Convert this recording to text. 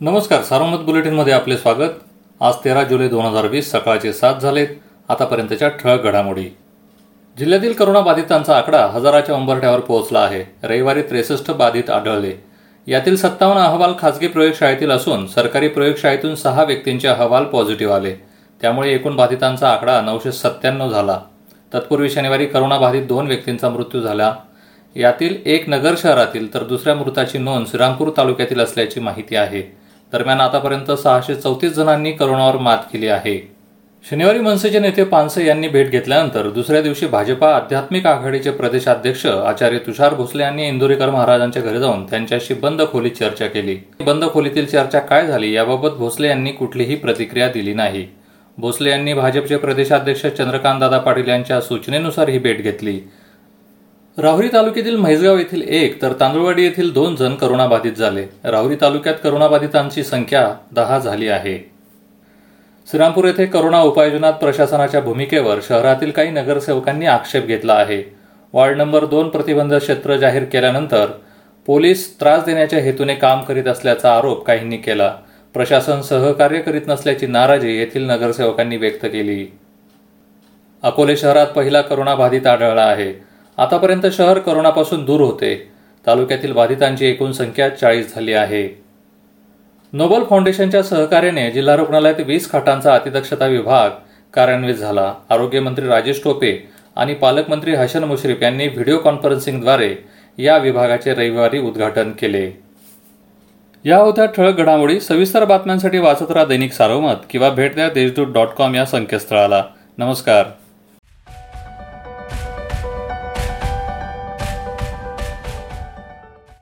नमस्कार सारोमत बुलेटिनमध्ये आपले स्वागत. आज तेरा जुलै दोन हजार वीस सकाळचे सात झालेत. आतापर्यंतच्या ठळक घडामोडी. जिल्ह्यातील करोनाबाधितांचा आकडा हजाराच्या उंबरठ्यावर पोहोचला आहे. रविवारी त्रेसष्ट बाधित आढळले. यातील सत्तावन्न अहवाल खासगी प्रयोगशाळेतील असून सरकारी प्रयोगशाळेतून सहा व्यक्तींचे अहवाल पॉझिटिव्ह आले. त्यामुळे एकूण बाधितांचा आकडा नऊशे सत्त्याण्णव झाला. तत्पूर्वी शनिवारी करोनाबाधित दोन व्यक्तींचा मृत्यू झाला. यातील एक नगर शहरातील तर दुसऱ्या मृताची नोंद श्रीरामपूर तालुक्यातील असल्याची माहिती आहे. दरम्यान आतापर्यंत सहाशे चौतीस जणांनी करोनावर मात केली आहे. शनिवारी मनसेचे नेते पानसे यांनी भेट घेतल्यानंतर दुसऱ्या दिवशी भाजपा आध्यात्मिक आघाडीचे प्रदेशाध्यक्ष आचार्य तुषार भोसले यांनी इंदोरीकर महाराजांच्या घरी जाऊन त्यांच्याशी बंद खोलीत चर्चा केली. बंद खोलीतील चर्चा काय झाली याबाबत भोसले यांनी कुठलीही प्रतिक्रिया दिली नाही. भोसले यांनी भाजपचे प्रदेशाध्यक्ष चंद्रकांत दादा पाटील यांच्या सूचनेनुसार ही भेट घेतली. राहुरी तालुक्यातील म्हैसगाव येथील एक तर तांदुळवाडी येथील दोन जण करोनाबाधित झाले. राहुरी तालुक्यात करोनाबाधितांची संख्या दहा झाली आहे. श्रीरामपूर येथे करोना उपाययोजनात प्रशासनाच्या भूमिकेवर शहरातील काही नगरसेवकांनी आक्षेप घेतला आहे. वार्ड नंबर दोन प्रतिबंध क्षेत्र जाहीर केल्यानंतर पोलीस त्रास देण्याच्या हेतूने काम करीत असल्याचा आरोप काहींनी केला. प्रशासन सहकार्य करीत नसल्याची नाराजी येथील नगरसेवकांनी व्यक्त केली. अकोले शहरात पहिला करोनाबाधित आढळला आहे. आतापर्यंत शहर करोनापासून दूर होते. तालुक्यातील बाधितांची एकूण संख्या चाळीस झाली आहे. नोबल फाउंडेशनच्या सहकार्याने जिल्हा रुग्णालयात वीस खाटांचा अतिदक्षता विभाग कार्यान्वित झाला. आरोग्यमंत्री राजेश टोपे आणि पालकमंत्री हसन मुश्रीफ यांनी व्हिडिओ कॉन्फरन्सिंगद्वारे या विभागाचे रविवारी उद्घाटन केले. या होत्या ठळक घडामोडी सविस्तर बातम्यांसाठी वाचत राहा दैनिक सारोमत किंवा भेट द्या देशदूत डॉट कॉम या संकेतस्थळाला. नमस्कार.